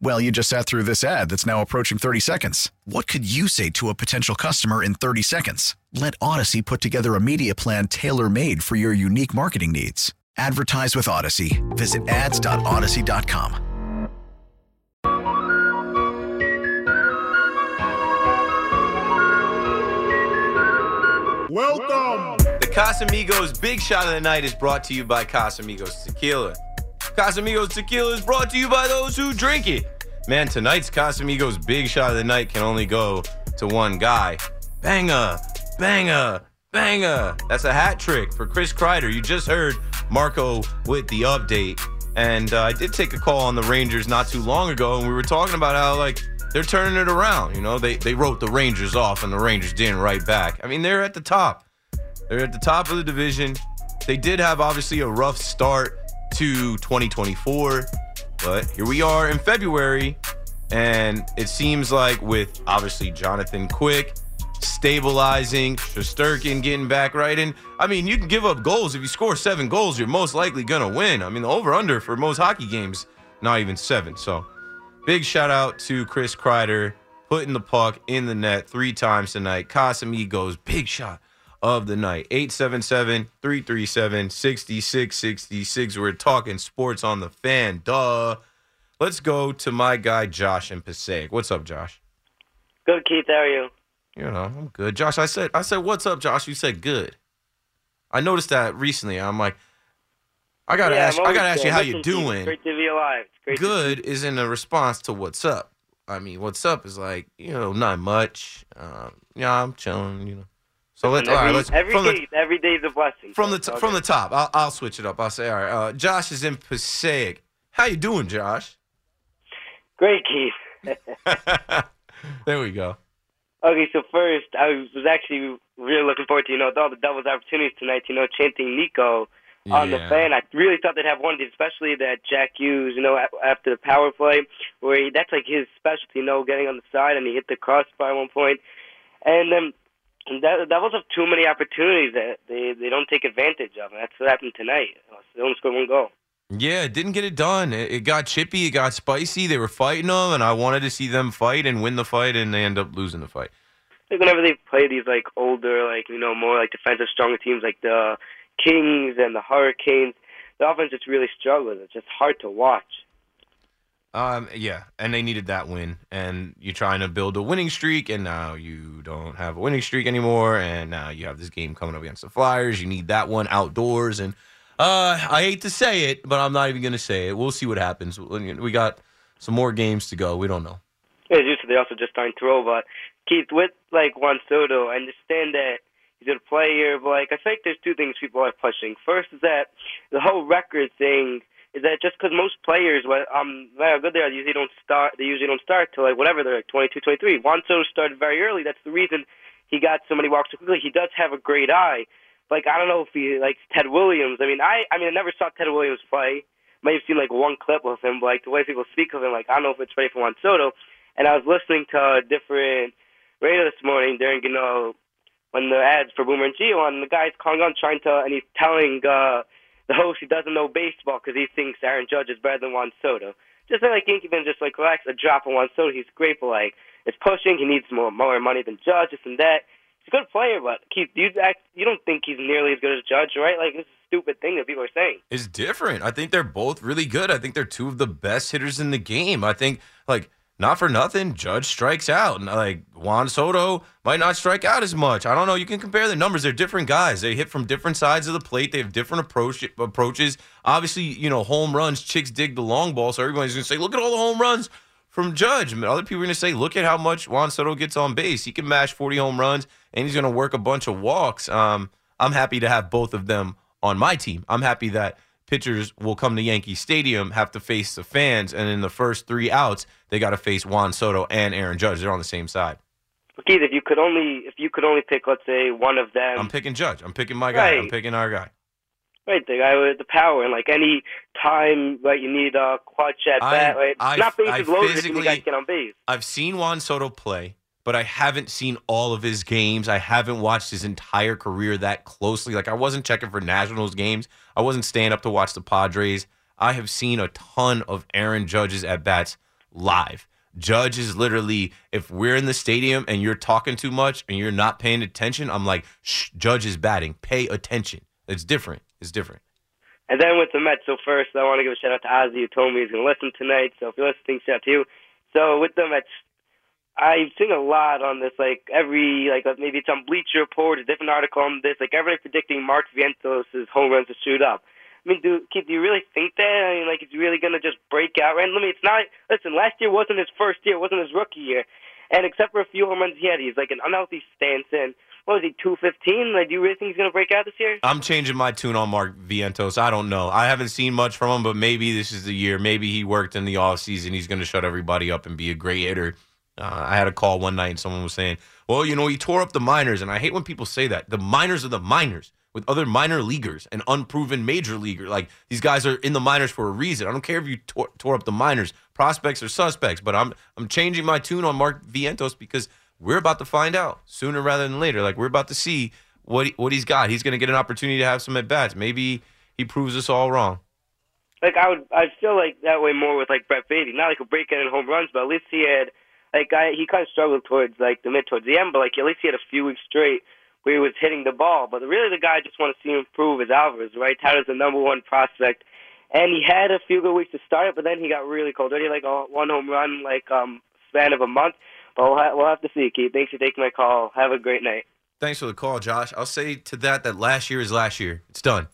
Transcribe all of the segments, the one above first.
Well, you just sat through this ad that's now approaching 30 seconds. What could you say to a potential customer in 30 seconds? Let Audacy put together a media plan tailor made for your unique marketing needs. Advertise with Audacy. Visit ads.audacy.com. Welcome. The Casamigos Big Shot of the Night is brought to you by Casamigos Tequila. Casamigos Tequila is brought to you by those who drink it. Man, tonight's Casamigos Big Shot of the Night can only go to one guy. Banger, banger, banger. That's a hat trick for Chris Kreider. You just heard Marco with the update. And uh, I did take a call on the Rangers not too long ago, and we were talking about how, like, they're turning it around. You know, they, they wrote the Rangers off, and the Rangers didn't write back. I mean, they're at the top. They're at the top of the division. They did have, obviously, a rough start to 2024, but here we are in February, and it seems like with, obviously, Jonathan Quick stabilizing, Shesterkin getting back right in. I mean, you can give up goals. If you score seven goals, you're most likely going to win. I mean, the over under for most hockey games, not even seven. So, big shout out to Chris Kreider putting the puck in the net three times tonight. Casamigos, big shot of the night. 877 337 6666. We're talking sports on the fan. Duh. Let's go to my guy, Josh in Passaic. What's up, Josh? Good, Keith. How are you? You know, I'm good. Josh, I said, I said, what's up, Josh? You said good. I noticed that recently. I'm like, I gotta Yeah, ask, I gotta ask you how Listen you doing. Great to be alive. Great. Good is in a response to what's up. I mean, what's up is like, you know, not much. Um, yeah, I'm chilling, you know. So let's every, all right, let's every from the day, every day is a blessing. from so the t- all from the top. I'll, I'll switch it up. I'll say, all right. Uh, Josh is in Passaic. How you doing, Josh? Great, Keith. there we go. Okay, so first, I was actually really looking forward to you know all the Devils' opportunities tonight. You know, chanting Nico on the fan. I really thought they'd have one, especially that Jack Hughes. You know, after the power play, where he, that's like his specialty. You know, getting on the side and he hit the crossbar at one point, and then. That Devils have too many opportunities that they they don't take advantage of, and that's what happened tonight. They only scored one goal. Yeah, it didn't get it done. It, it got chippy. It got spicy. They were fighting them, and I wanted to see them fight and win the fight, and they end up losing the fight. like whenever they play these like older, like you know, more like defensive stronger teams like the Kings and the Hurricanes, the offense just really struggles. It's just hard to watch. Um, yeah, and they needed that win, and you're trying to build a winning streak, and now you don't have a winning streak anymore, and now you have this game coming up against the Flyers. You need that one outdoors, and uh, I hate to say it, but I'm not even gonna say it. We'll see what happens. We got some more games to go. We don't know. As you said, they also just signed but Keith with like Juan Soto, I understand that he's a player, but like I think there's two things people are pushing. First is that the whole record thing is that just because most players, um, how good they are, usually don't start. They usually don't start till like whatever they're like 22, 23. Juan Soto started very early. That's the reason he got so many walks so quickly. He does have a great eye. Like I don't know if he likes Ted Williams. I mean, I I mean I never saw Ted Williams play. May have seen like one clip of him, but like the way people speak of him, like I don't know if it's ready for Juan Soto. And I was listening to a different radio this morning during you know when the ads for Boomer and Gio on, the guy's calling on trying to, and he's telling uh, the host he doesn't know baseball because he thinks Aaron Judge is better than Juan Soto. Just like Yankee fans, just like relax, a drop on Juan Soto. He's great, but like it's pushing. He needs more more money than Judge, this and that. He's a good player, but Keith, you act, you don't think he's nearly as good as Judge, right? Like it's a stupid thing that people are saying. It's different. I think they're both really good. I think they're two of the best hitters in the game. I think like not for nothing, Judge strikes out. And like Juan Soto might not strike out as much. I don't know. You can compare the numbers. They're different guys. They hit from different sides of the plate. They have different approach approaches. Obviously, you know, home runs, chicks dig the long ball. So everybody's gonna say, look at all the home runs from Judge. Other people are gonna say, look at how much Juan Soto gets on base. He can mash 40 home runs and he's gonna work a bunch of walks. Um, I'm happy to have both of them on my team. I'm happy that pitchers will come to Yankee Stadium, have to face the fans, and in the first three outs, they got to face Juan Soto and Aaron Judge. They're on the same side. Keith, if you could only if you could only pick, let's say, one of them. I'm picking Judge. I'm picking my guy. Right. I'm picking our guy. Right, the guy with the power, and like any time, right, you need a clutch at I- bat, right? I- Not bases loaded physically- you guys get on base. I've seen Juan Soto play, but I haven't seen all of his games. I haven't watched his entire career that closely. Like I wasn't checking for Nationals games. I wasn't staying up to watch the Padres. I have seen a ton of Aaron Judge's at bats live. Judge is literally, if we're in the stadium and you're talking too much and you're not paying attention, I'm like, Shh, Judge is batting. Pay attention. It's different. It's different. And then with the Mets, so first I want to give a shout out to Ozzy who told me he's going to listen tonight. So if you're listening, shout out to you. So with the Mets, I've seen a lot on this, like every, like uh, maybe it's on Bleacher Report, a different article on this, like everybody predicting Mark Vientos' home runs to shoot up. I mean, do Keith, do you really think that? I mean, like, is he really going to just break out? Right? I mean, it's not. Listen, last year wasn't his first year, wasn't his rookie year, and except for a few home runs he had, he's like an unhealthy stance. And what was he, two fifteen? Like, do you really think he's going to break out this year? I'm changing my tune on Mark Vientos. I don't know. I haven't seen much from him, but maybe this is the year. Maybe he worked in the offseason. He's going to shut everybody up and be a great hitter. Uh, I had a call one night and someone was saying, well, you know, he tore up the minors. And I hate when people say that. The minors are the minors with other minor leaguers and unproven major leaguer. Like these guys are in the minors for a reason. I don't care if you tore, tore up the minors. Prospects or suspects. But I'm I'm changing my tune on Mark Vientos because we're about to find out sooner rather than later. Like we're about to see what he, what he's got. He's going to get an opportunity to have some at bats. Maybe he proves us all wrong. like I would I feel like that way more with like Brett Baty. Not like a break in home runs, but at least he had like I he kind of struggled towards like the mid towards the end, but like at least he had a few weeks straight where he was hitting the ball. But really the guy I just want to see him improve is Alvarez, right? Tyler's the number one prospect. And he had a few good weeks to start it, but then he got really cold. Already like a one home run like um span of a month. But we'll, ha- we'll have to see, Keith. Thanks for taking my call. Have a great night. Thanks for the call, Josh. I'll say to that that last year is last year. It's done.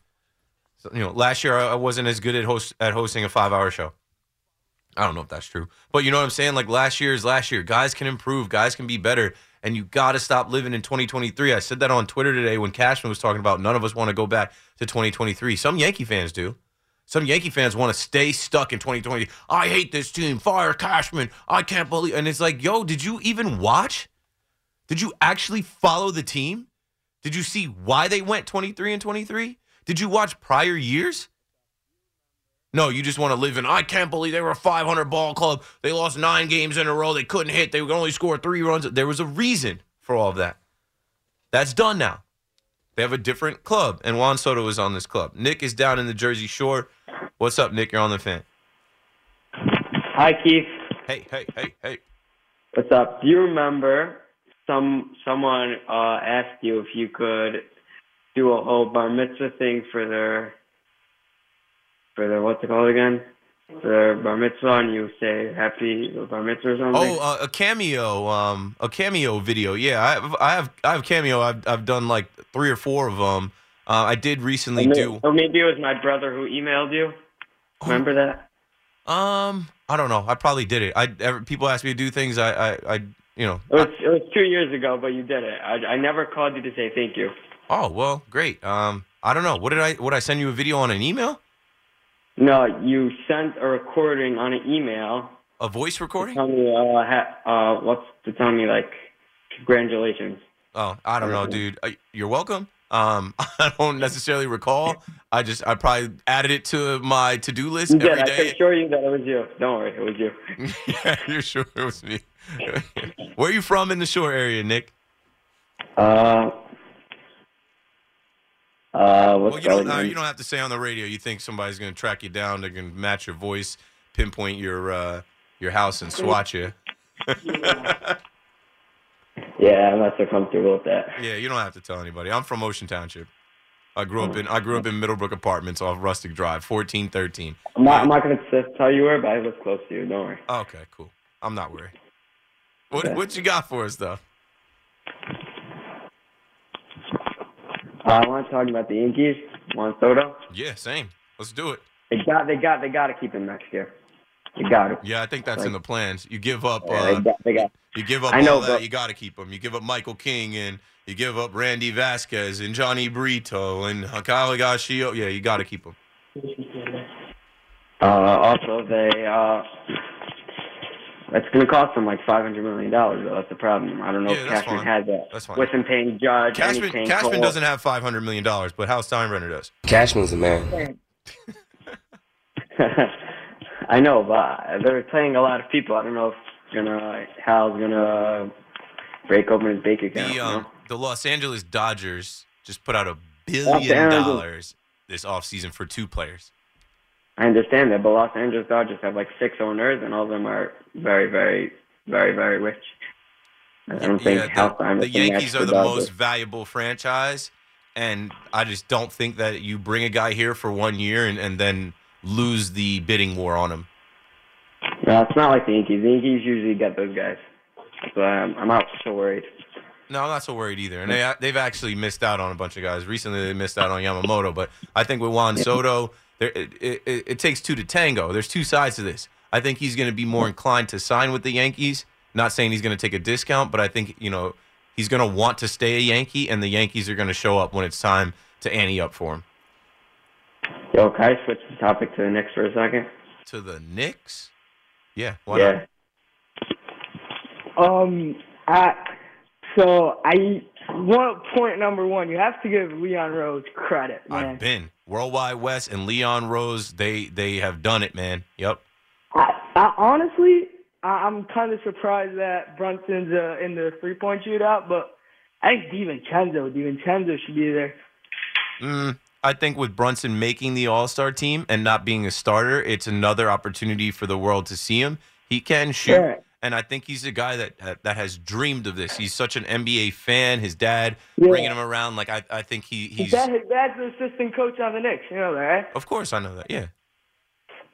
So, you know, last year I I wasn't as good at host at hosting a five hour show. I don't know if that's true, but you know what I'm saying. Like last year is last year. Guys can improve. Guys can be better, and you got to stop living in 2023. I said that on Twitter today when Cashman was talking about none of us want to go back to 2023. Some Yankee fans do. Some Yankee fans want to stay stuck in 2020. I hate this team. Fire Cashman. I can't believe. And it's like, yo, did you even watch? Did you actually follow the team? Did you see why they went 23 and 23? Did you watch prior years? No, you just want to live in. I can't believe they were a 500 ball club. They lost nine games in a row. They couldn't hit. They could only score three runs. There was a reason for all of that. That's done now. They have a different club, and Juan Soto is on this club. Nick is down in the Jersey Shore. What's up, Nick? You're on the fan. Hi, Keith. Hey, hey, hey, hey. What's up? Do you remember some someone uh, asked you if you could do a whole bar mitzvah thing for their for their what's it called again? Their bar mitzvah, and you say happy bar mitzvah or something. Oh, uh, a cameo, um, a cameo video. Yeah, I have, I have, I have cameo. I've, I've done like three or four of them. Uh, I did recently or, may- do. or maybe it was my brother who emailed you. Remember that? Um, I don't know. I probably did it. I ever, people ask me to do things. I, I, I you know. It was it was two years ago, but you did it. I I never called you to say thank you. oh well, great. Um, I don't know. What did I? Would I send you a video on an email? No, you sent a recording on an email. A voice recording? Tell me uh, ha- uh what's to tell me like congratulations. Oh, I don't know, dude. Uh, You're welcome. Um, I don't necessarily recall. I just I probably added it to my to do list You did. every I day. can assure you that it was you. Don't worry, it was you. yeah, you're sure it was me. Where are you from in the shore area, Nick? Uh, uh, what's Well, you don't. Uh, you don't have to say on the radio. You think somebody's going to track you down? They're going to match your voice, pinpoint your uh, your house, and swat you. Yeah, I'm not so comfortable with that. Yeah, you don't have to tell anybody. I'm from Ocean Township. I grew up in I grew up in Middlebrook Apartments off Rustic Drive, fourteen thirteen. I'm not, I'm not going to tell you where, but I live close to you. Don't worry. Okay, cool. I'm not worried. What what you got for us though? I want to talk about the Yankees. Juan Soto. Yeah, same. Let's do it. They got they got they got to keep him next year. They got to. Yeah, I think that's in the plans. You give up. Yeah, Uh, they got, they got. you give up I know, all that. You got to keep him. You give up Michael King and you give up Randy Vasquez and Jhony Brito and Kyle Higashio. Yeah, you got to keep him. Uh, also, they uh, it's going to cost them like five hundred million dollars. Though that's the problem. I don't know Yeah, if Cashman fine. has that. That's fine. With him paying Judge, Cashman, paying Cashman Cole. doesn't have five hundred million dollars, but Hal Steinbrenner does. Cashman's a man. I know, but they're paying a lot of people. I don't know if gonna Hal's gonna break open his bank account. The you um, know? the Los Angeles Dodgers just put out a billion dollars this offseason for two players. I understand that, but Los Angeles Dodgers have like six owners, and all of them are very, very, very, very rich. I don't think Yeah, Hal the, the Yankees are the Dodgers. most valuable franchise, and I just don't think that you bring a guy here for one year and, and then lose the bidding war on him. No, it's not like the Yankees. The Yankees usually get those guys. So I'm, I'm not so worried. No, I'm not so worried either. And they they've actually missed out on a bunch of guys. Recently, they missed out on Yamamoto, but I think with Juan Soto, there it, it, it takes two to tango. There's two sides to this. I think he's going to be more inclined to sign with the Yankees. Not saying he's going to take a discount, but I think you know he's going to want to stay a Yankee, and the Yankees are going to show up when it's time to ante up for him. Yo, can I switch the topic to the Knicks for a second? To the Knicks, yeah, why yeah. not? Um, I so I one point number one, you have to give Leon Rose credit, man. I've been World Wide Wes and Leon Rose. They they have done it, man. Yep. I, I honestly, I, I'm kind of surprised that Brunson's uh, in the three point shootout, but I think DiVincenzo, DiVincenzo should be there. Mm, I think with Brunson making the All Star team and not being a starter, it's another opportunity for the world to see him. He can shoot, Yeah. And I think he's a guy that that has dreamed of this. He's such an NBA fan. His dad Yeah. bringing him around, like I, I think he, His he's. dad, his dad's the assistant coach on the Knicks. You know that, right? Of course, I know that. Yeah.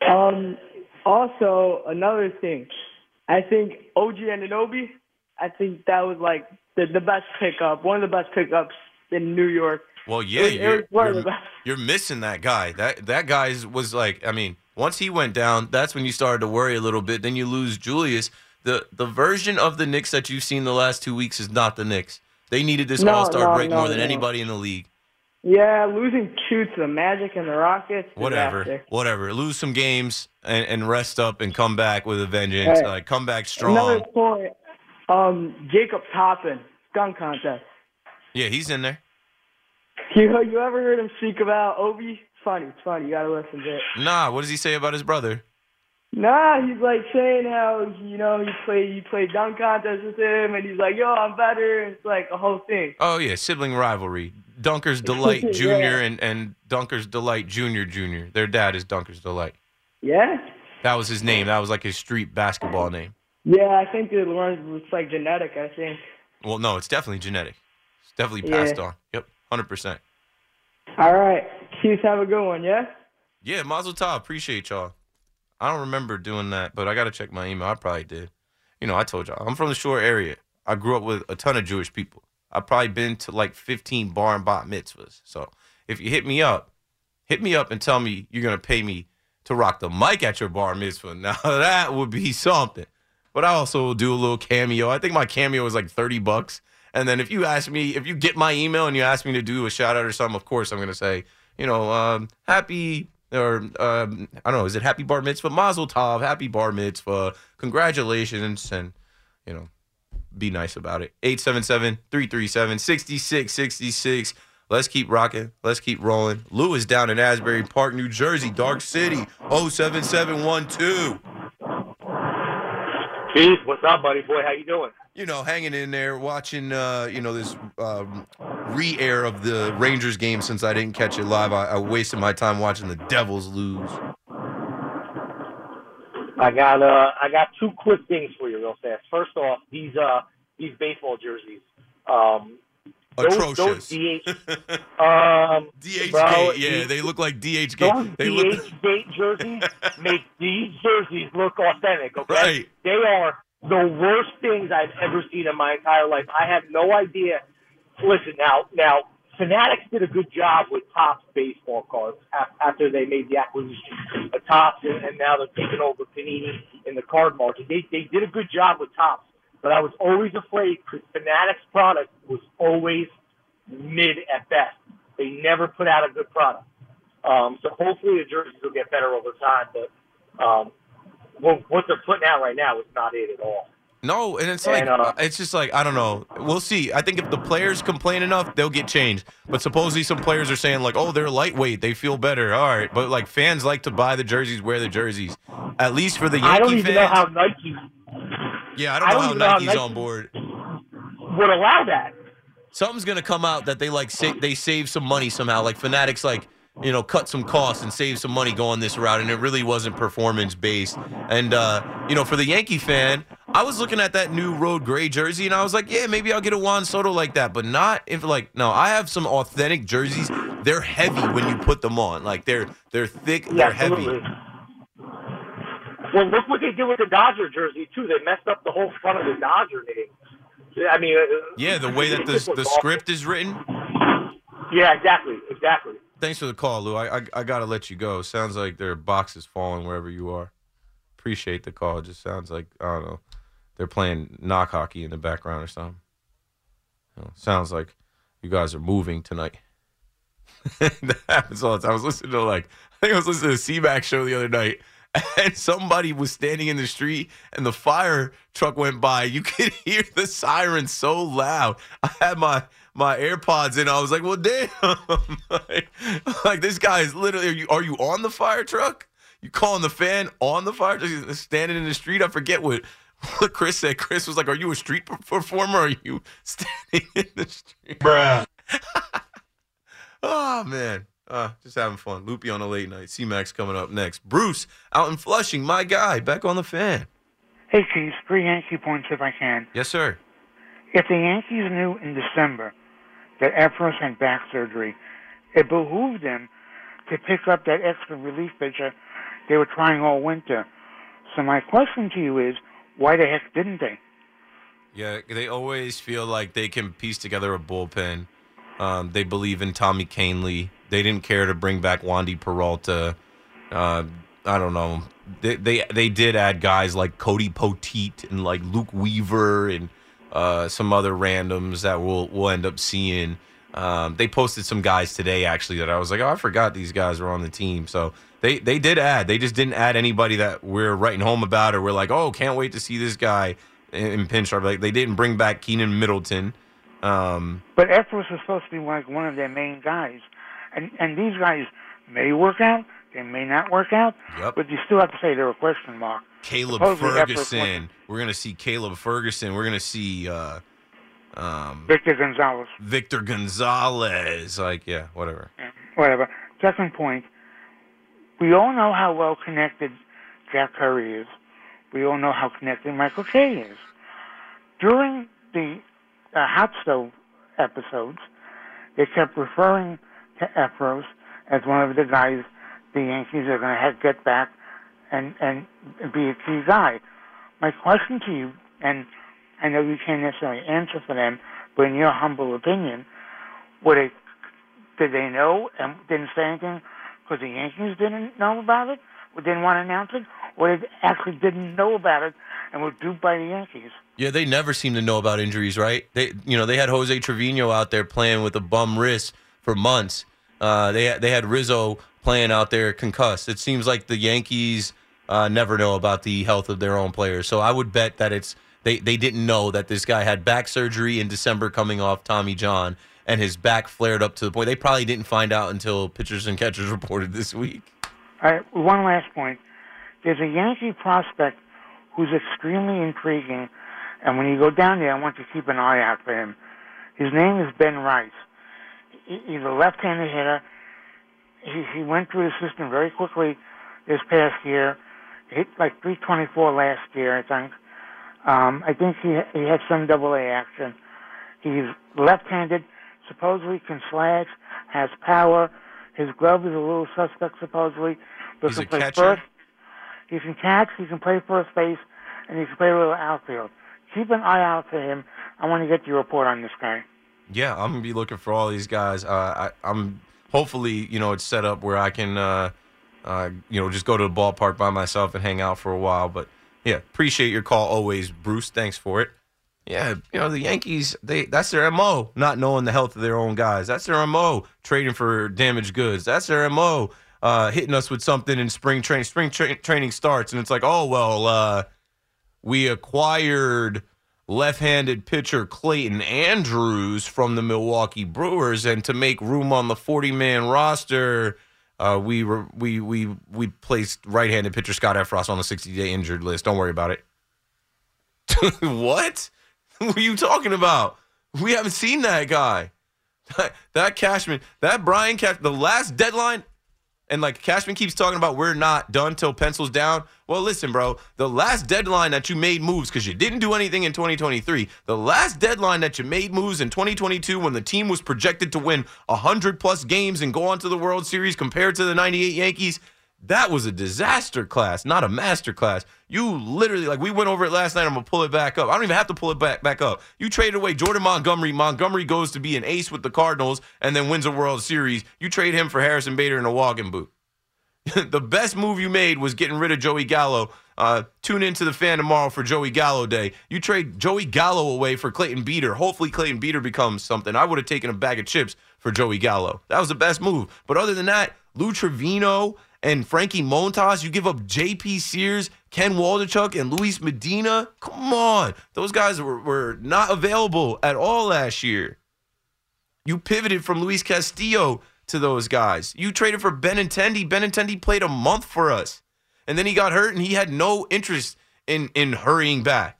Um, also, another thing, I think OG Anunoby, I think that was like the, the best pickup, one of the best pickups in New York. Well, yeah, was- you're, was one of you're, you're missing that guy. That that guy was like, I mean, once he went down, that's when you started to worry a little bit. Then you lose Julius. The the version of the Knicks that you've seen the last two weeks is not the Knicks. They needed this No, All Star no, break no, more than anybody in the league. Yeah, losing two to the Magic and the Rockets. Whatever, disaster. whatever. Lose some games and, and rest up and come back with a vengeance. Like come back strong. Another point, um, Jacob Toppin, gun contest. Yeah, he's in there. You you ever heard him speak about Obi? It's funny, it's funny. You gotta listen to it. Nah, what does he say about his brother? Nah, he's like saying how you know he played he played dunk contest with him, and he's like, "Yo, I'm better." It's like a whole thing. Oh yeah, sibling rivalry. Dunker's Delight Yeah. Junior and and Dunker's Delight Junior Junior. Their dad is Dunker's Delight. Yeah, That was his name. That was like his street basketball name. yeah. I think it was like genetic. I think. Well, no, it's definitely genetic. It's definitely Yeah. passed on. Yep, hundred percent. All right, Chiefs have a good one. Yeah. Yeah, Mazel Tov. Appreciate y'all. I don't remember doing that, but I gotta check my email. I probably did. You know, I told y'all I'm from the shore area. I grew up with a ton of Jewish people. I've probably been to like 15 bar and bat mitzvahs. So if you hit me up, hit me up and tell me you're gonna pay me to rock the mic at your bar mitzvah. Now that would be something. But I also will do a little cameo. I think my cameo was like 30 bucks. And then if you ask me, if you get my email and you ask me to do a shout out or something, of course I'm gonna say, you know, um, happy or um, I don't know, is it happy bar mitzvah? Mazel tov, happy bar mitzvah, congratulations, and you know, be nice about it. 877-337-6666. Let's keep rocking. Let's keep rolling. Lou is down in Asbury Park, New Jersey, Dark City, 07712. Keith, what's up, buddy boy? How you doing? You know, hanging in there, watching, uh, you know, this um, re-air of the Rangers game since I didn't catch it live. I, I wasted my time watching the Devils lose. I got uh, I got two quick things for you, real fast. First off, these uh, these baseball jerseys. Um, Those, those Atrocious. DH, um, DH bro, gate, yeah, the- they look like DH those gate. They look DH gate jerseys make these jerseys look authentic. Okay, Right. they are the worst things I've ever seen in my entire life. I have no idea. Listen now, now Fanatics did a good job with Topps baseball cards after they made the acquisition of Topps, and, and now they're taking over Panini in the card market. They they did a good job with Topps, but I was always afraid because Fanatics product was always mid at best. They never put out a good product. Um, so hopefully the jerseys will get better over time, but um, what, what they're putting out right now is not it at all. No, and it's like And, uh, it's just like I don't know. We'll see. I think if the players complain enough, they'll get changed. But supposedly some players are saying like, "Oh, they're lightweight. They feel better." All right, but like fans like to buy the jerseys, wear the jerseys. At least for the Yankee I don't even fans. know how Nike yeah, I don't I know don't how even know how Nike's Nike- on board. would allow that. Something's gonna come out that they like sa- they save some money somehow. Like Fanatics, like you know, cut some costs and save some money going this route, and it really wasn't performance based. And uh, you know, for the Yankee fan, I was looking at that new road gray jersey, and I was like, yeah, maybe I'll get a Juan Soto like that, but not if like no. I have some authentic jerseys. They're heavy when you put them on. Like they're they're thick. Yeah, they're heavy. absolutely. Well, look what they did with the Dodger jersey too. They messed up the whole front of the Dodger name. I mean, uh, Yeah, the way that the the script is written. Yeah, exactly, exactly. Thanks for the call, Lou. I, I I gotta let you go. Sounds like there are boxes falling wherever you are. Appreciate the call. It just sounds like I don't know. They're playing knock hockey in the background or something. You know, sounds like you guys are moving tonight. that happens all the time. I was listening to like I think I was listening to the C-Mac show the other night, and somebody was standing in the street, and the fire truck went by. You could hear the siren so loud. I had my my AirPods in. I was like, "Well, damn!" like, like, this guy is literally. Are you are you on the fire truck? You calling the fan on the fire truck? Standing in the street. I forget what. What Chris said. Chris was like, "Are you a street performer? Or are you standing in the street?" Bruh. Oh man. Uh, just having fun. Loopy on a late night. C-Mac's coming up next. Bruce out in Flushing, my guy, back on the fan. Hey, Chiefs, three Yankee points if I can. Yes, sir. If the Yankees knew in December that Effross had back surgery, it behooved them to pick up that extra relief pitcher they were trying all winter. So my question to you is, why the heck didn't they? Yeah, they always feel like they can piece together a bullpen. Um, they believe in Tommy Kahnle. They didn't care to bring back Wandy Peralta. Uh, I don't know. They, they they did add guys like Cody Poteet and like Luke Weaver and uh, some other randoms that we'll we'll end up seeing. Um, they posted some guys today actually that I was like, oh, I forgot these guys were on the team. So they they did add. They just didn't add anybody that we're writing home about or we're like, oh, can't wait to see this guy in, in pinch. Like they didn't bring back Keynan Middleton. Um, But Effross was supposed to be like one of their main guys, and and these guys may work out, they may not work out, Yep. but you still have to say they're a question mark. Caleb Supposedly Ferguson. We're gonna see Caleb Ferguson. We're gonna see uh, um, Victor Gonzalez. Victor Gonzalez. Like, yeah, whatever. Yeah, whatever. Second point, we all know how well connected Jack Curry is. We all know how connected Michael Kay is. During the uh, hot stove episodes, they kept referring to Effross as one of the guys the Yankees are going to have get back and and be a key guy. My question to you, and I know you can't necessarily answer for them, but in your humble opinion, would it did they know and didn't say anything because the Yankees didn't know about it, or didn't want to announce it, or they actually didn't know about it and were duped by the Yankees? Yeah, they never seem to know about injuries, right? They, you know, they had Jose Trevino out there playing with a bum wrist for months. Uh, they they had Rizzo playing out there concussed. It seems like the Yankees uh, never know about the health of their own players. So I would bet that it's they they didn't know that this guy had back surgery in December coming off Tommy John, and his back flared up to the point they probably didn't find out until pitchers and catchers reported this week. All right, one last point. There's a Yankee prospect who's extremely intriguing, and when you go down there, I want you to keep an eye out for him. His name is Ben Rice. He's a left-handed hitter. He, he went through the system very quickly this past year. Hit like 324 last year, I think. Um, I think he he had some double A action. He's left-handed, supposedly can slash, has power. His glove is a little suspect, supposedly. But He's can a play catcher? first. He can catch, he can play first base, and he can play a little outfield. Keep an eye out for him. I want to get your report on this guy. Yeah, I'm gonna be looking for all these guys. Uh, I, I'm hopefully, you know, it's set up where I can, uh, uh, you know, just go to the ballpark by myself and hang out for a while. But yeah, appreciate your call always, Bruce. Thanks for it. Yeah, you know the Yankees. They that's their mo. Not knowing the health of their own guys. That's their mo. Trading for damaged goods. That's their mo. Uh, hitting us with something in spring training. Spring tra- training starts, and it's like, oh well, uh, we acquired left-handed pitcher Clayton Andrews from the Milwaukee Brewers, and to make room on the 40-man roster, uh, we were we we we placed right-handed pitcher Scott Effross on the 60-day injured list. Don't worry about it. what? What are you talking about? We haven't seen that guy. That Cashman, that Brian Cash, the last deadline, and like Cashman keeps talking about we're not done till pencils down. Well, listen, bro, the last deadline that you made moves because you didn't do anything in 2023, the last deadline that you made moves in 2022 when the team was projected to win 100 plus games and go on to the World Series compared to the 98 Yankees, that was a disaster class, not a master class. You literally, like, we went over it last night. I'm going to pull it back up. I don't even have to pull it back, back up. You traded away Jordan Montgomery. Montgomery goes to be an ace with the Cardinals and then wins a World Series. You trade him for Harrison Bader and a walking boot. the best move you made was getting rid of Joey Gallo. Uh, tune into the fan tomorrow for Joey Gallo Day. You trade Joey Gallo away for Clayton Beeter. Hopefully, Clayton Beeter becomes something. I would have taken a bag of chips for Joey Gallo. That was the best move. But other than that, Lou Trivino and Frankie Montas, you give up J.P. Sears, Ken Waldichuk, and Luis Medina. Come on. Those guys were, were not available at all last year. You pivoted from Luis Castillo to those guys. You traded for Benintendi. Benintendi played a month for us. And then he got hurt and he had no interest in in hurrying back.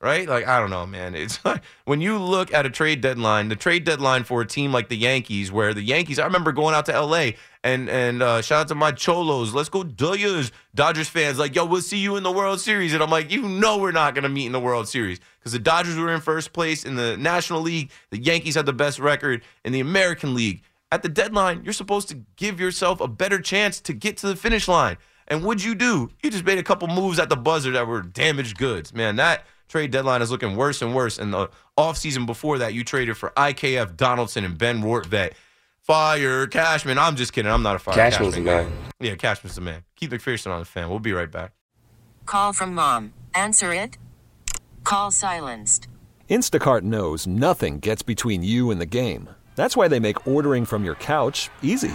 Right? Like I don't know, man. It's like when you look at a trade deadline, the trade deadline for a team like the Yankees where the Yankees I remember going out to LA and and uh, shout out to my cholos. Let's go Dodgers. Dodgers fans like, "Yo, we'll see you in the World Series." And I'm like, "You know we're not going to meet in the World Series because the Dodgers were in first place in the National League. The Yankees had the best record in the American League. At the deadline, you're supposed to give yourself a better chance to get to the finish line. And what'd you do? You just made a couple moves at the buzzer that were damaged goods. Man, that trade deadline is looking worse and worse. And the offseason before that, you traded for IKF Donaldson and Ben Rortvedt. Fire Cashman. I'm just kidding. I'm not a fire Cashman's Cashman the guy. Yeah, Cashman's the man. Keith McPherson on the fan. We'll be right back. Call from mom. Answer it. Call silenced. Instacart knows nothing gets between you and the game. That's why they make ordering from your couch easy.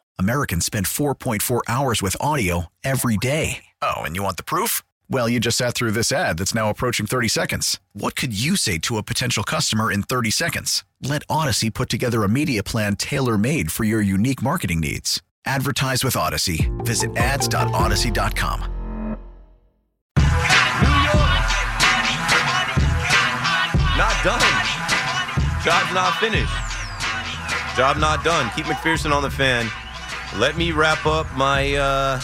Americans spend 4.4 hours with audio every day. Oh, and you want the proof? Well, you just sat through this ad that's now approaching 30 seconds. What could you say to a potential customer in 30 seconds? Let Audacy put together a media plan tailor made for your unique marketing needs. Advertise with Audacy. Visit ads.audacy.com. Not done. Job's not finished. Job not done. Keith McPherson on the fan. Let me wrap up my uh,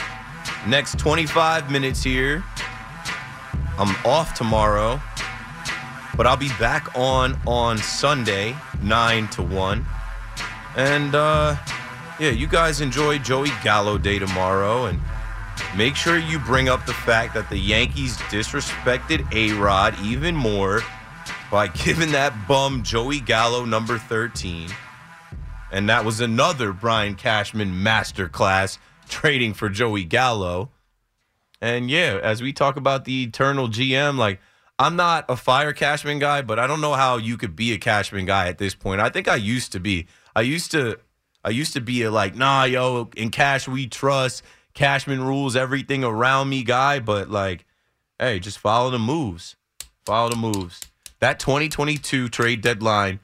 next 25 minutes here. I'm off tomorrow, but I'll be back on on Sunday, 9 to 1. And uh, yeah, you guys enjoy Joey Gallo Day tomorrow. And make sure you bring up the fact that the Yankees disrespected A Rod even more by giving that bum Joey Gallo number 13. And that was another Brian Cashman masterclass trading for Joey Gallo. And yeah, as we talk about the eternal GM, like I'm not a fire Cashman guy, but I don't know how you could be a Cashman guy at this point. I think I used to be. I used to I used to be a like, nah, yo, in Cash we trust. Cashman rules everything around me guy, but like, hey, just follow the moves. Follow the moves. That 2022 trade deadline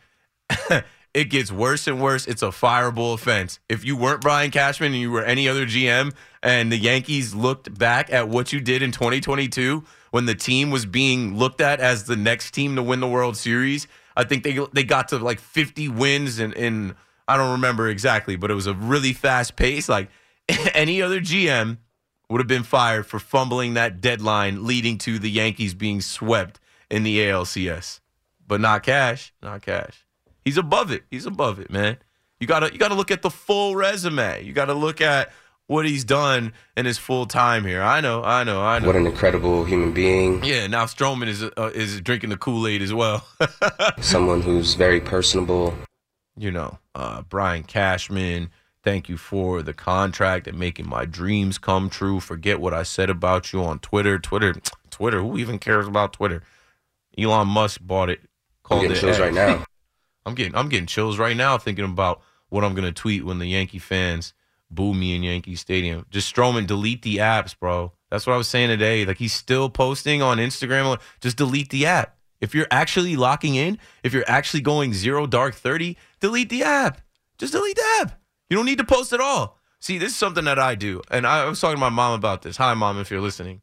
it gets worse and worse. It's a fireable offense. If you weren't Brian Cashman and you were any other GM, and the Yankees looked back at what you did in 2022 when the team was being looked at as the next team to win the World Series, I think they they got to like 50 wins in, in I don't remember exactly, but it was a really fast pace. Like any other GM would have been fired for fumbling that deadline, leading to the Yankees being swept in the ALCS. But not Cash, not Cash. He's above it. He's above it, man. You gotta you gotta look at the full resume. You gotta look at what he's done in his full time here. I know, I know, I know. What an incredible human being. Yeah, now Stroman is uh, is drinking the Kool Aid as well. Someone who's very personable. You know, uh, Brian Cashman. Thank you for the contract and making my dreams come true. Forget what I said about you on Twitter. Twitter, Twitter. Who even cares about Twitter? Elon Musk bought it. I'm getting it chills X. right now. I'm getting I'm getting chills right now thinking about what I'm gonna tweet when the Yankee fans boo me in Yankee Stadium. Just Stroman, delete the apps, bro. That's what I was saying today. Like he's still posting on Instagram. Just delete the app. If you're actually locking in, if you're actually going zero dark thirty, delete the app. Just delete the app. You don't need to post at all. See, this is something that I do, and I was talking to my mom about this. Hi, mom, if you're listening.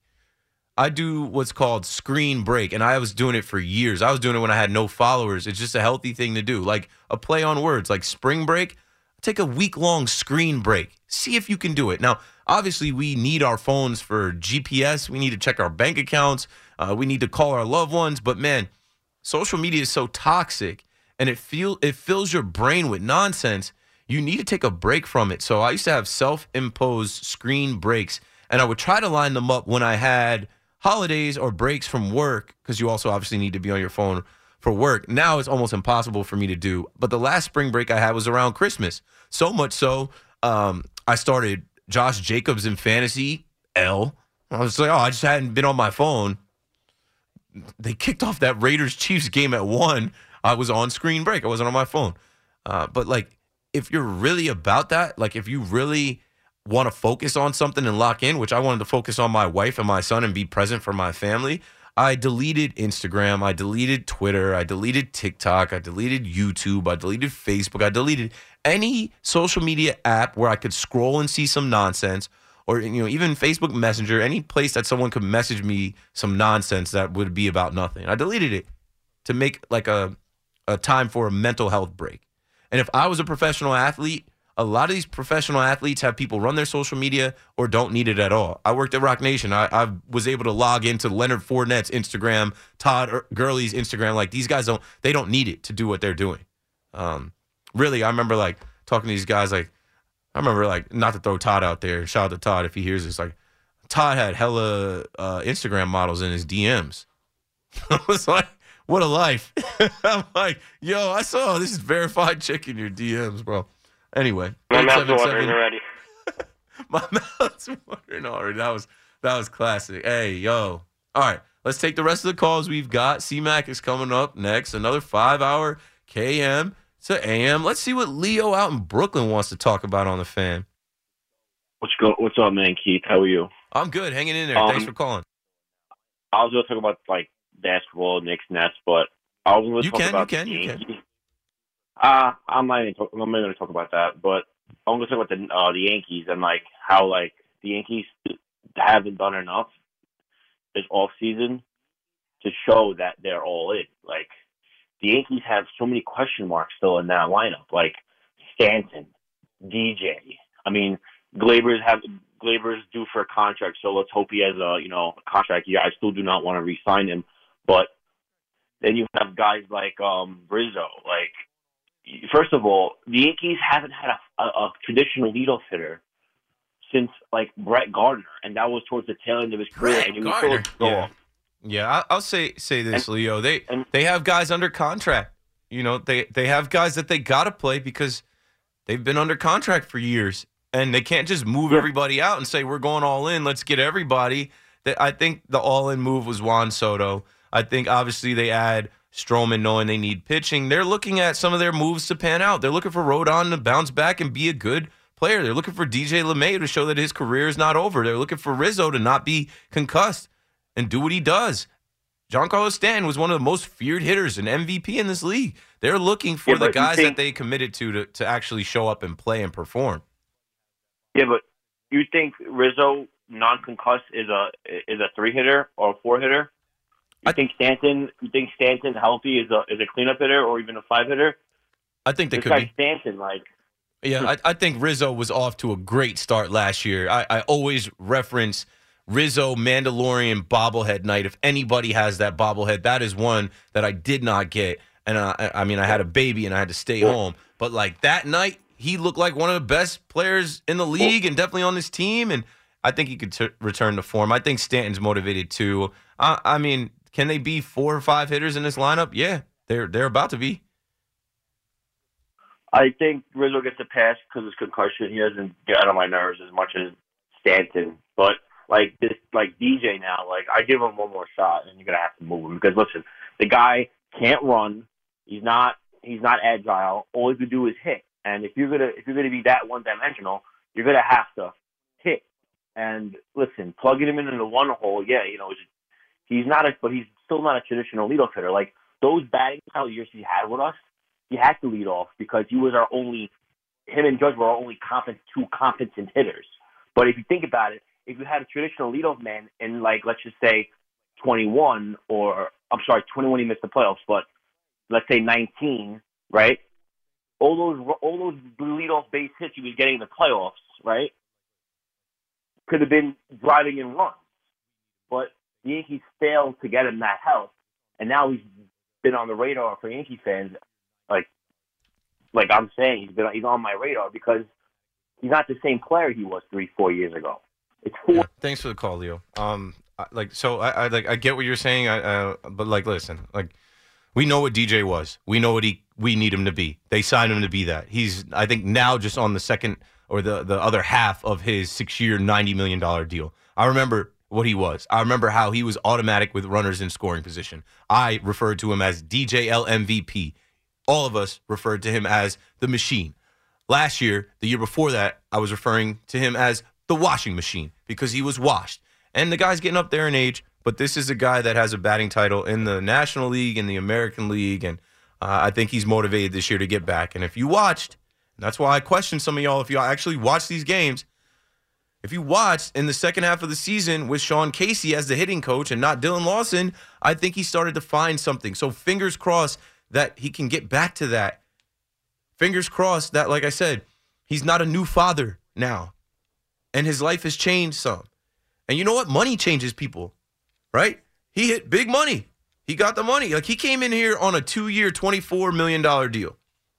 I do what's called screen break, and I was doing it for years. I was doing it when I had no followers. It's just a healthy thing to do, like a play on words, like spring break. Take a week long screen break. See if you can do it. Now, obviously, we need our phones for GPS. We need to check our bank accounts. Uh, we need to call our loved ones. But man, social media is so toxic, and it feel it fills your brain with nonsense. You need to take a break from it. So I used to have self-imposed screen breaks, and I would try to line them up when I had holidays or breaks from work because you also obviously need to be on your phone for work. Now it's almost impossible for me to do. But the last spring break I had was around Christmas. So much so, um, I started Josh Jacobs in fantasy L. I was like, oh, I just hadn't been on my phone. They kicked off that Raiders Chiefs game at one. I was on screen break. I wasn't on my phone. Uh, but like, if you're really about that, like if you really want to focus on something and lock in, which I wanted to focus on my wife and my son and be present for my family, I deleted Instagram, I deleted Twitter, I deleted TikTok, I deleted YouTube, I deleted Facebook, I deleted any social media app where I could scroll and see some nonsense or you know even Facebook Messenger, any place that someone could message me some nonsense that would be about nothing. I deleted it to make like a a time for a mental health break. And if I was a professional athlete, a lot of these professional athletes have people run their social media or don't need it at all. I worked at Roc Nation. I, I was able to log into Leonard Fournette's Instagram, Todd Gurley's Instagram. Like these guys don't, they don't need it to do what they're doing. Um, really, I remember like talking to these guys. Like I remember like not to throw Todd out there. Shout out to Todd if he hears this. Like Todd had hella uh, Instagram models in his DMs. I was like, what a life. I'm like, yo, I saw this is verified chick in your DMs, bro. Anyway, My mouth's 877 watering already. My mouth's watering already. That was that was classic. Hey, yo. All right, let's take the rest of the calls we've got. CMAC is coming up next. Another five hour KM to AM. Let's see what Leo out in Brooklyn wants to talk about on the fan. What's go? What's up, man? Keith, how are you? I'm good. Hanging in there. Um, Thanks for calling. I was going to talk about like basketball, Knicks, Nets, but I was going to You talk can, you can, the you can. Uh, I'm not even. Talk, I'm not going to talk about that, but I'm going to talk about the uh, the Yankees and like how like the Yankees haven't done enough this off season to show that they're all in. Like the Yankees have so many question marks still in that lineup, like Stanton, DJ. I mean, Gleyber's have Gleyber's due for a contract, so let's hope he has a you know a contract. Yeah, I still do not want to re-sign him, but then you have guys like um Rizzo. Like, first of all, the Yankees haven't had a, a, a traditional leadoff hitter since like Brett Gardner, and that was towards the tail end of his career. Brett and he was Gardner. still Yeah. Yeah, I- I'll say say this, And- Leo. They they have guys under contract. You know, they they have guys that they got to play because they've been under contract for years, and they can't just move everybody out and say we're going all in. Let's get everybody. That I think the all in move was Juan Soto. I think obviously they add Stroman knowing they need pitching. They're looking at some of their moves to pan out. They're looking for Rodon to bounce back and be a good player. They're looking for DJ LeMahieu to show that his career is not over. They're looking for Rizzo to not be concussed and do what he does. Giancarlo Stanton was one of the most feared hitters and MVP in this league. They're looking for Yeah, the guys think- that they committed to, to to actually show up and play and perform. Yeah, but you think Rizzo non-concussed is a is a three hitter or a four hitter? You think Stanton? You think Stanton healthy is a is a cleanup hitter or even a five hitter? I think they this could guy be. Stanton, like Yeah, I, I think Rizzo was off to a great start last year. I, I always reference Rizzo Mandalorian bobblehead night. If anybody has that bobblehead, that is one that I did not get. And I, I mean, I had a baby and I had to stay home. But like that night, he looked like one of the best players in the league and definitely on this team. And I think he could t- return to form. I think Stanton's motivated too. I, I mean, can they be four or five hitters in this lineup? Yeah, they're they're about to be. I think Rizzo gets a pass because of his concussion. He doesn't get on my nerves as much as Stanton. But like this, like DJ now, like I give him one more shot, and you're gonna have to move him because listen, the guy can't run. He's not. He's not agile. All he can do is hit. And if you're gonna if you're gonna be that one dimensional, you're gonna have to hit. And listen, plugging him into the one hole, yeah, you know, he's not a, but he's still not a traditional leadoff hitter. Like those batting style years he had with us, he had to lead off because he was our only. Him and Judge were our only competent, two competent hitters. But if you think about it, if you had a traditional leadoff man in like let's just say 21 or I'm sorry, 21 he missed the playoffs, but let's say 19, right? All those all those leadoff base hits he was getting in the playoffs, right? Could have been driving in runs, but the Yankees failed to get him that help, and now he's been on the radar for Yankee fans. Like, like I'm saying, he's been he's on my radar because he's not the same player he was three, four years ago. It's four. Thanks for the call, Leo. Um, I- like so, I, I like I get what you're saying. I, uh, but like, listen, like we know what DJ was. We know what he we need him to be. They signed him to be that. He's I think now just on the second or the the other half of his six year, ninety million dollar deal. I remember what he was. I remember how he was automatic with runners in scoring position. I referred to him as DJL MVP. All of us referred to him as the machine. Last year, the year before that, I was referring to him as the washing machine because he was washed. And the guy's getting up there in age, but this is a guy that has a batting title in the National League and the American League. And uh, I think he's motivated this year to get back. And if you watched, that's why I question some of y'all, if y'all actually watch these games, if you watched in the second half of the season with Sean Casey as the hitting coach and not Dillon Lawson, I think he started to find something. So fingers crossed that he can get back to that. Fingers crossed that, like I said, he's not a new father now and his life has changed some. And you know what? Money changes people, right? He hit big money. He got the money. Like he came in here on a two year, $24 million deal,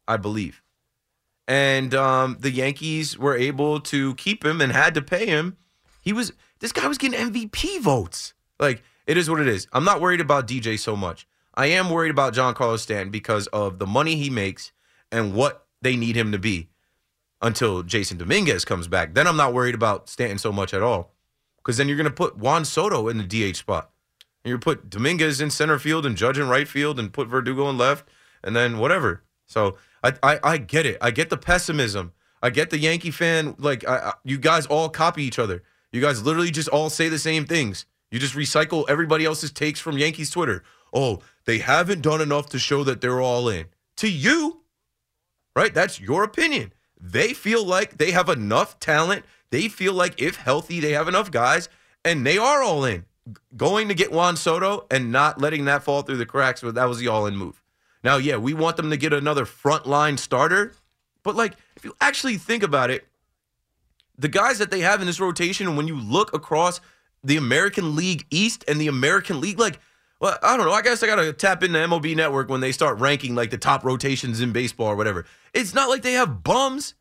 I believe. And um, the Yankees were able to keep him and had to pay him. He was, this guy was getting MVP votes. Like, it is what it is. I'm not worried about DJ so much. I am worried about Giancarlo Stanton because of the money he makes and what they need him to be until Jasson Dominguez comes back. Then I'm not worried about Stanton so much at all. Because then you're going to put Juan Soto in the DH spot. And you put Dominguez in center field and Judge in right field and put Verdugo in left and then whatever. So I, I, I get it. I get the pessimism. I get the Yankee fan. Like, I, I, you guys all copy each other. You guys literally just all say the same things. You just recycle everybody else's takes from Yankees Twitter. Oh, they haven't done enough to show that they're all in. To you, right? That's your opinion. They feel like they have enough talent. They feel like if healthy, they have enough guys, and they are all in. Going to get Juan Soto and not letting that fall through the cracks, but that was the all in move. Now, yeah, we want them to get another frontline starter, but like if you actually think about it, the guys that they have in this rotation, when you look across the American League East and the American League, like, well, I don't know. I guess I gotta tap into MLB Network when they start ranking like the top rotations in baseball or whatever. It's not like they have bums.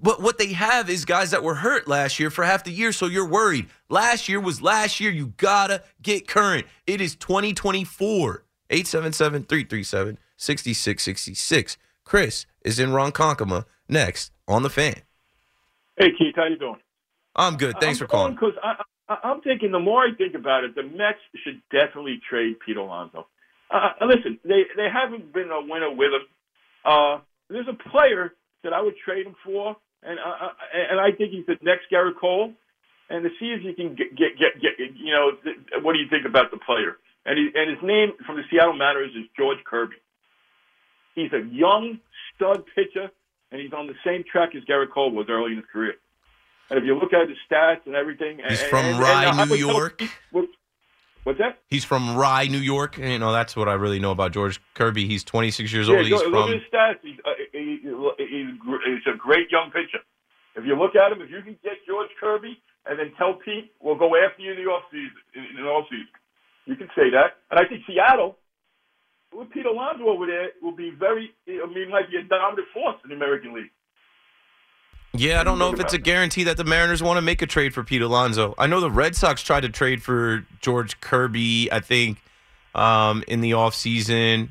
But what they have is guys that were hurt last year for half the year, so you're worried. Last year was last year. You gotta get current. It is 2024. 877 337 6666. Chris is in Ronkonkoma next on the fan. Hey Keith, how you doing? I'm good. Thanks I'm for calling. Because I, I, I'm thinking the more I think about it, the Mets should definitely trade Pete Alonso. Uh, listen, they they haven't been a winner with him. Uh, there's a player that I would trade him for, and uh, uh, and I think he's the next Gerrit Cole. And to see if you can get get get, get you know th- what do you think about the player? And he, and his name from the Seattle Mariners is George Kirby. He's a young stud pitcher, and he's on the same track as Gerrit Cole was early in his career. And if you look at his stats and everything, He's and, from and, Rye, and New York. What's that? He's from Rye, New York. And, you know, that's what I really know about George Kirby. He's 26 years Yeah, old. He's look from. at his stats. He's, uh, he, he's, he's a great young pitcher. If you look at him, if you can get George Kirby and then tell Pete, we'll go after you in the off season, in, in the off season, you can say that. And I think Seattle, with Pete Alonso over there, will be very. I mean, might be a dominant force in the American League. Yeah, I don't know if it's a guarantee that the Mariners want to make a trade for Pete Alonso. I know the Red Sox tried to trade for George Kirby, I think, um, in the offseason.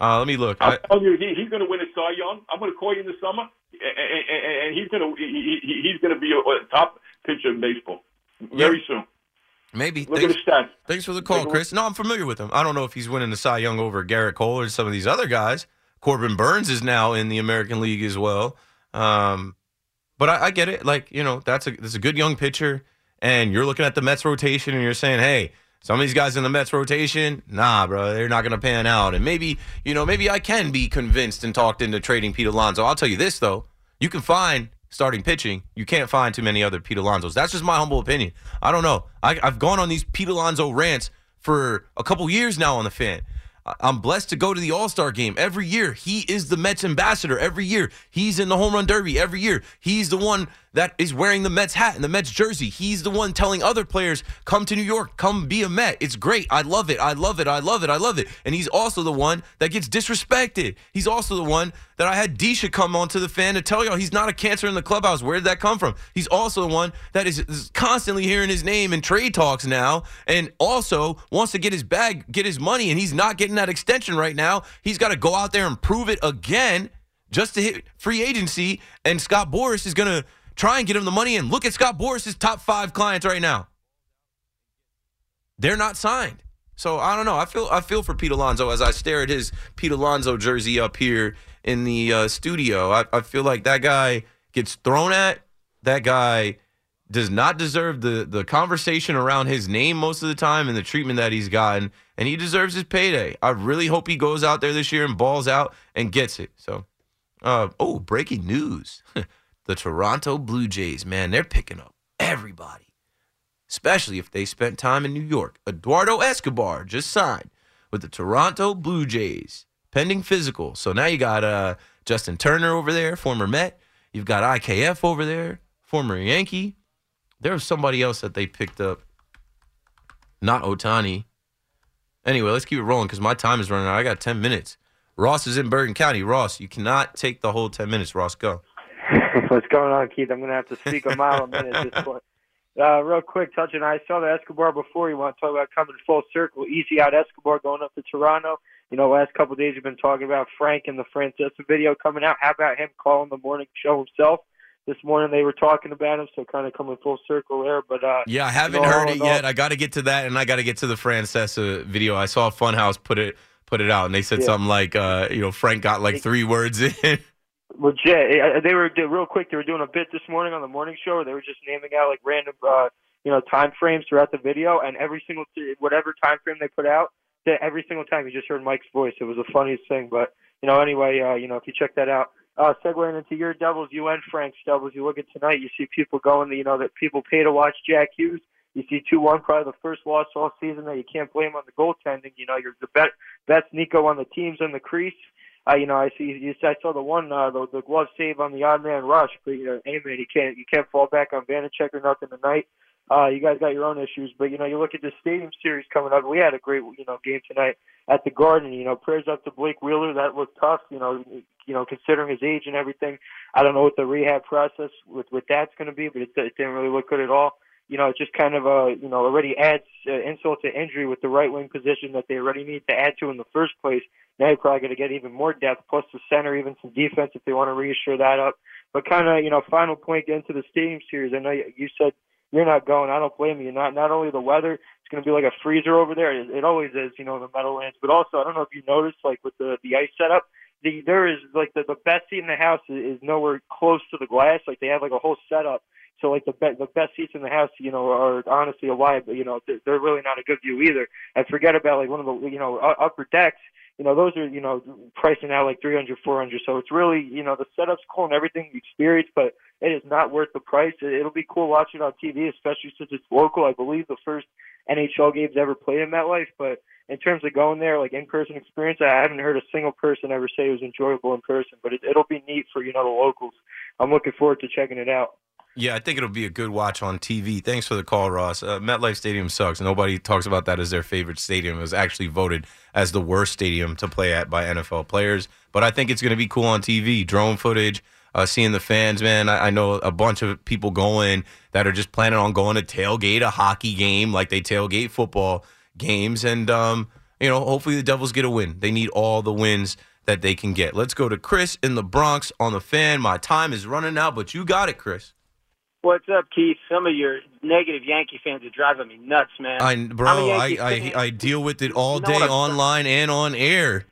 Uh, let me look. I, I'm telling you, he, he's going to win a Cy Young. I'm going to call you in the summer, and, and, and he's going to he, he, he's going to be a, a top pitcher in baseball very soon. Maybe. Look Thanks, at his stats. thanks for the call, Take a look. Chris. No, I'm familiar with him. I don't know if he's winning the Cy Young over Gerrit Cole or some of these other guys. Corbin Burnes is now in the American League as well. Um, but I, I get it. Like, you know, that's a that's a good young pitcher, and you're looking at the Mets rotation and you're saying, hey, some of these guys in the Mets rotation, nah, bro, they're not gonna pan out. And maybe, you know, maybe I can be convinced and talked into trading Pete Alonso. I'll tell you this though, you can find starting pitching. You can't find too many other Pete Alonsos. That's just my humble opinion. I don't know. I, I've gone on these Pete Alonso rants for a couple years now on the fan. I'm blessed to go to the All Star game every year. He is the Mets ambassador every year. He's in the home run derby every year. He's the one that is wearing the Mets hat and the Mets jersey. He's the one telling other players, come to New York, come be a Met. It's great. I love it. I love it. I love it. I love it. And he's also the one that gets disrespected. He's also the one that I had Disha come on to the fan to tell y'all he's not a cancer in the clubhouse. Where did that come from? He's also the one that is, constantly hearing his name in trade talks now and also wants to get his bag, get his money, and he's not getting that extension right now. He's got to go out there and prove it again just to hit free agency. And Scott Boras is going to try and get him the money. And look at Scott Boras's top five clients right now. They're not signed. So I don't know. I feel I feel for Pete Alonso as I stare at his Pete Alonso jersey up here in the uh, studio. I, I feel like that guy gets thrown at. That guy does not deserve the the conversation around his name most of the time and the treatment that he's gotten. And he deserves his payday. I really hope he goes out there this year and balls out and gets it. So, uh, oh, breaking news: the Toronto Blue Jays, man, they're picking up everybody especially if they spent time in New York. Eduardo Escobar just signed with the Toronto Blue Jays, pending physical. So now you got uh, Justin Turner over there, former Met. You've got IKF over there, former Yankee. There was somebody else that they picked up, not Ohtani. Anyway, let's keep it rolling because my time is running out. I got 10 minutes. Ross is in Bergen County. Ross, you cannot take the whole 10 minutes. Ross, go. What's going on, Keith? I'm going to have to speak a mile a minute at this point. Uh, real quick, touching, I saw the Escobar before. You want to talk about coming full circle? Easy out Escobar going up to Toronto. You know, last couple of days we've been talking about Frank and the Francesa video coming out. How about him calling the morning show himself? This morning they were talking about him, so kind of coming full circle there. But uh, Yeah, I haven't you know, heard it all- yet. I got to get to that, and I got to get to the Francesa video. I saw Funhouse put it put it out, and they said Yeah. something like, uh, you know, Frank got like three words in. legit. They were real quick. They were doing a bit this morning on the morning show. Where they were just naming out like random, uh, you know, time frames throughout the video, and every single whatever time frame they put out, that every single time you just heard Mike's voice. It was the funniest thing. But you know, anyway, uh, you know, if you check that out. Uh, segueing into your Devils, you and Frank Stubbles, you look at tonight, you see people going, you know, that people pay to watch Jack Hughes. You see 2 1, probably the first loss all season that you can't blame on the goaltending. You know, you're the best, best Nico on the teams on the crease. Uh, you know, I see. You, I saw the one, uh, the, the glove save on the odd man rush, but you know, hey man, you can't you can't fall back on Vanecek or nothing tonight. Uh, you guys got your own issues, but you know, you look at this stadium series coming up. We had a great, you know, game tonight at the Garden. You know, prayers up to Blake Wheeler. That looked tough. You know, you know, considering his age and everything. I don't know what the rehab process with with that's going to be, but it, it didn't really look good at all. You know, it just kind of uh, you know, already adds uh, insult to injury with the right wing position that they already need to add to in the first place. Now you're probably going to get even more depth, plus the center, even some defense if they want to reassure that up. But kind of, you know, final point getting to the stadium series. I know you said you're not going. I don't blame you. Not not only the weather, it's going to be like a freezer over there. It, it always is, you know, in the Meadowlands. But also, I don't know if you noticed, like with the the ice setup, the there is like the the best seat in the house is, is nowhere close to the glass. Like they have like a whole setup. So like the be- the best seats in the house, you know, are honestly a lie, but you know they're, they're really not a good view either. And forget about like one of the you know upper decks. you know, those are, you know, pricing out like 300, 400. So it's really, you know, the setup's cool and everything, the experience, but it is not worth the price. It- It'll be cool watching on TV, especially since it's local. I believe the first NHL games ever played in MetLife, but in terms of going there, like in-person experience, I haven't heard a single person ever say it was enjoyable in person. But it, it'll be neat for you know the locals. I'm looking forward to checking it out. Yeah, I think it'll be a good watch on TV. Thanks for the call, Ross. Uh, MetLife Stadium sucks. Nobody talks about that as their favorite stadium. It was actually voted as the worst stadium to play at by NFL players. But I think it's going to be cool on TV. Drone footage, uh, seeing the fans, man. I, I know a bunch of people going that are just planning on going to tailgate a hockey game like they tailgate football games. And, um, you know, hopefully the Devils get a win. They need all the wins that they can get. Let's go to Chris in the Bronx on the fan. My time is running out, but you got it, Chris. What's up, Keith? Some of your negative Yankee fans are driving me nuts, man. I, bro, I, I. I deal with it all You know day online and on air.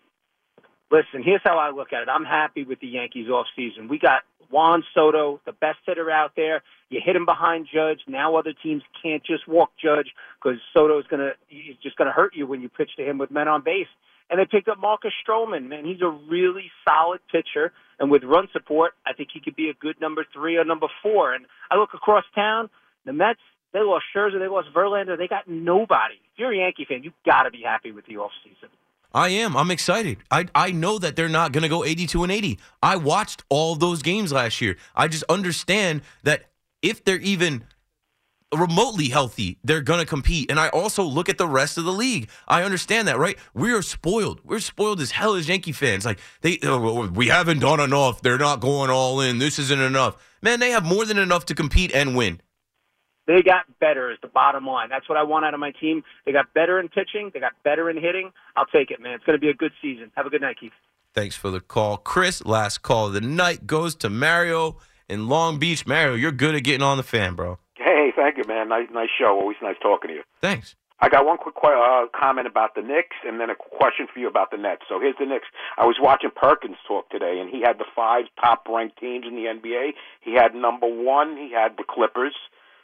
Listen, here's how I look at it. I'm happy with the Yankees off season. We got Juan Soto, the best hitter out there. You hit him behind Judge. Now other teams can't just walk Judge because Soto's gonna he's just gonna hurt you when you pitch to him with men on base. And they picked up Marcus Stroman, man. He's a really solid pitcher. And with run support, I think he could be a good number three or number four. And I look across town, the Mets, they lost Scherzer, they lost Verlander, they got nobody. If you're a Yankee fan, you've gotta be happy with the off season. I am. I'm excited. I I know that they're not going to go 82 and 80. I watched all those games last year. I just understand that if they're even remotely healthy, they're going to compete. And I also look at the rest of the league. I understand that, right? We are spoiled. We're spoiled as hell as Yankee fans. Like they oh, we haven't done enough. They're not going all in. This isn't enough. Man, they have more than enough to compete and win. They got better is the bottom line. That's what I want out of my team. They got better in pitching. They got better in hitting. I'll take it, man. It's going to be a good season. Have a good night, Keith. Thanks for the call. Chris, last call of the night goes to Mario in Long Beach. Mario, you're good at getting on the fan, bro. Thank you, man. Nice, nice show. Always nice talking to you. Thanks. I got one quick uh, comment about the Knicks, and then a question for you about the Nets. So here's the Knicks. I was watching Perkins talk today, and he had the five top-ranked teams in the NBA. He had number one, he had the Clippers.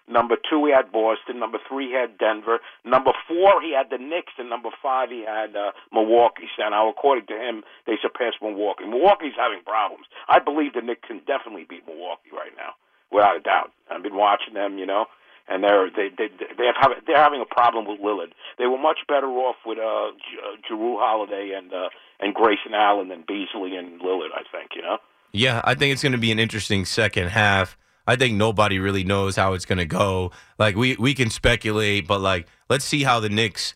Number two, he had Boston. Number three, he had Denver. Number four, he had the Knicks, and number five, he had uh, Milwaukee. So now, according to him, they surpassed Milwaukee. Milwaukee's having problems. I believe the Knicks can definitely beat Milwaukee right now, without a doubt. I've been watching them, you know, and they're they they they have they're having a problem with Lillard. They were much better off with uh, J- uh Holiday and uh, and Grayson Allen than Beasley and Lillard. I think, you know. Yeah, I think it's going to be an interesting second half. I think nobody really knows how it's going to go. Like we we can speculate, but like let's see how the Knicks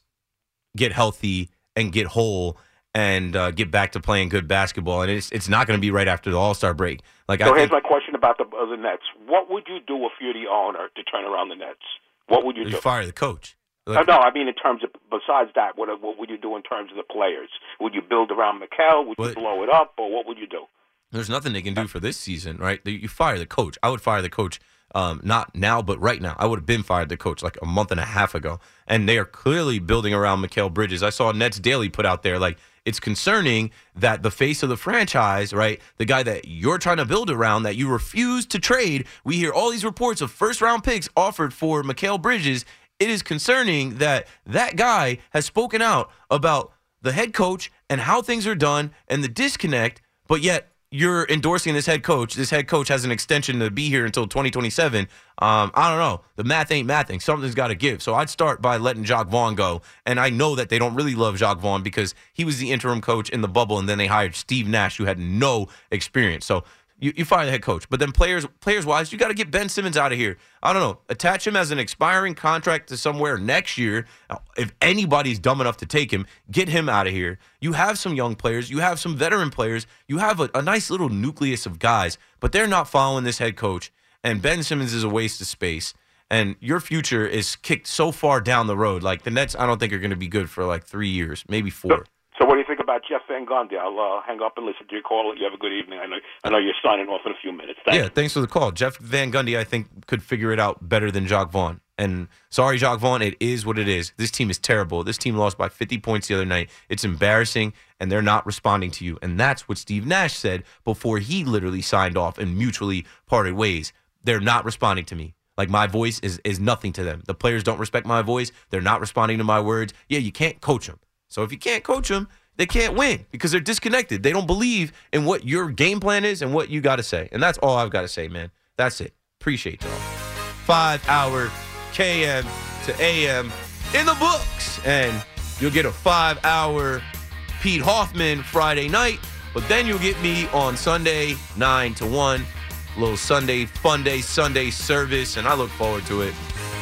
get healthy and get whole and uh, get back to playing good basketball. And it's it's not going to be right after the All Star break. Like So I here's think my question about the uh, the Nets. What would you do if you're the owner to turn around the Nets? What would you you do? fire the coach. Uh, no, I mean in terms of besides that, what what would you do in terms of the players? Would you build around Mikal? Would you blow it up, or what would you do? There's nothing they can do for this season, right? You fire the coach. I would fire the coach, um, not now, but right now. I would have been fired the coach like a month and a half ago. And they are clearly building around Mikal Bridges. I saw Nets Daily put out there like it's concerning that the face of the franchise, right, the guy that you're trying to build around, that you refuse to trade. We hear all these reports of first round picks offered for Mikal Bridges. It is concerning that that guy has spoken out about the head coach and how things are done and the disconnect, but yet you're endorsing this head coach. This head coach has an extension to be here until 2027. Um, I don't know. The math ain't mathing. Something's got to give. So I'd start by letting Jacque Vaughn go. And I know that they don't really love Jacque Vaughn because he was the interim coach in the bubble, and then they hired Steve Nash, who had no experience. So you, you fire the head coach. But then players players wise, you got to get Ben Simmons out of here. I don't know. Attach him as an expiring contract to somewhere next year. Uh, if anybody's dumb enough to take him, get him out of here. You have some young players, you have some veteran players, you have a, a nice little nucleus of guys, but they're not following this head coach. And Ben Simmons is a waste of space. And your future is kicked so far down the road. Like the Nets, I don't think are going to be good for like three years, maybe four. So what do you think about Jeff Van Gundy? I'll uh, hang up and listen to your call. You have a good evening. I know I know you're signing off in a few minutes. Thanks. Yeah, thanks for the call. Jeff Van Gundy, I think, could figure it out better than Jacque Vaughn. And sorry, Jacque Vaughn, it is what it is. This team is terrible. This team lost by 50 points the other night. It's embarrassing, and they're not responding to you. And that's what Steve Nash said before he literally signed off and mutually parted ways. They're not responding to me. Like my voice is is nothing to them. The players don't respect my voice. They're not responding to my words. Yeah, you can't coach them. So if you can't coach them, they can't win because they're disconnected. They don't believe in what your game plan is and what you got to say. And that's all I've got to say, man. That's it. Appreciate y'all. Five hour KM to AM in the books. And you'll get a five hour Pete Hoffman Friday night. But then you'll get me on Sunday, 9 to 1. Little Sunday fun day, Sunday service. And I look forward to it.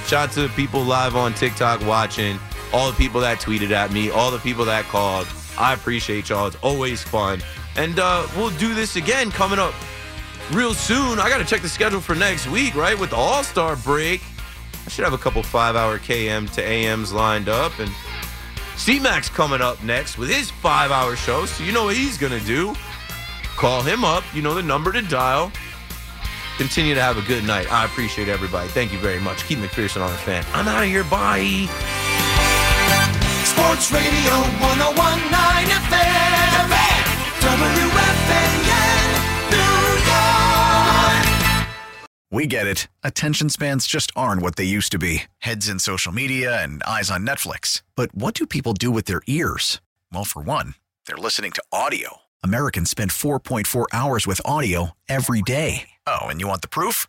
Shout out to the people live on TikTok watching, all the people that tweeted at me, all the people that called. I appreciate y'all. It's always fun. And uh, we'll do this again coming up real soon. I got to check the schedule for next week, right? With the All Star break. I should have a couple five hour KM to AMs lined up. And C Max coming up next with his five hour show. So you know what he's going to do. Call him up. You know the number to dial. Continue to have a good night. I appreciate everybody. Thank you very much. Keith McPherson on the fan. I'm out of here. Bye. Sports Radio 1019 FM. WFAN, New York. We get it. Attention spans just aren't what they used to be heads in social media and eyes on Netflix. But what do people do with their ears? Well, for one, they're listening to audio. Americans spend 4.4 hours with audio every day. Oh, and you want the proof?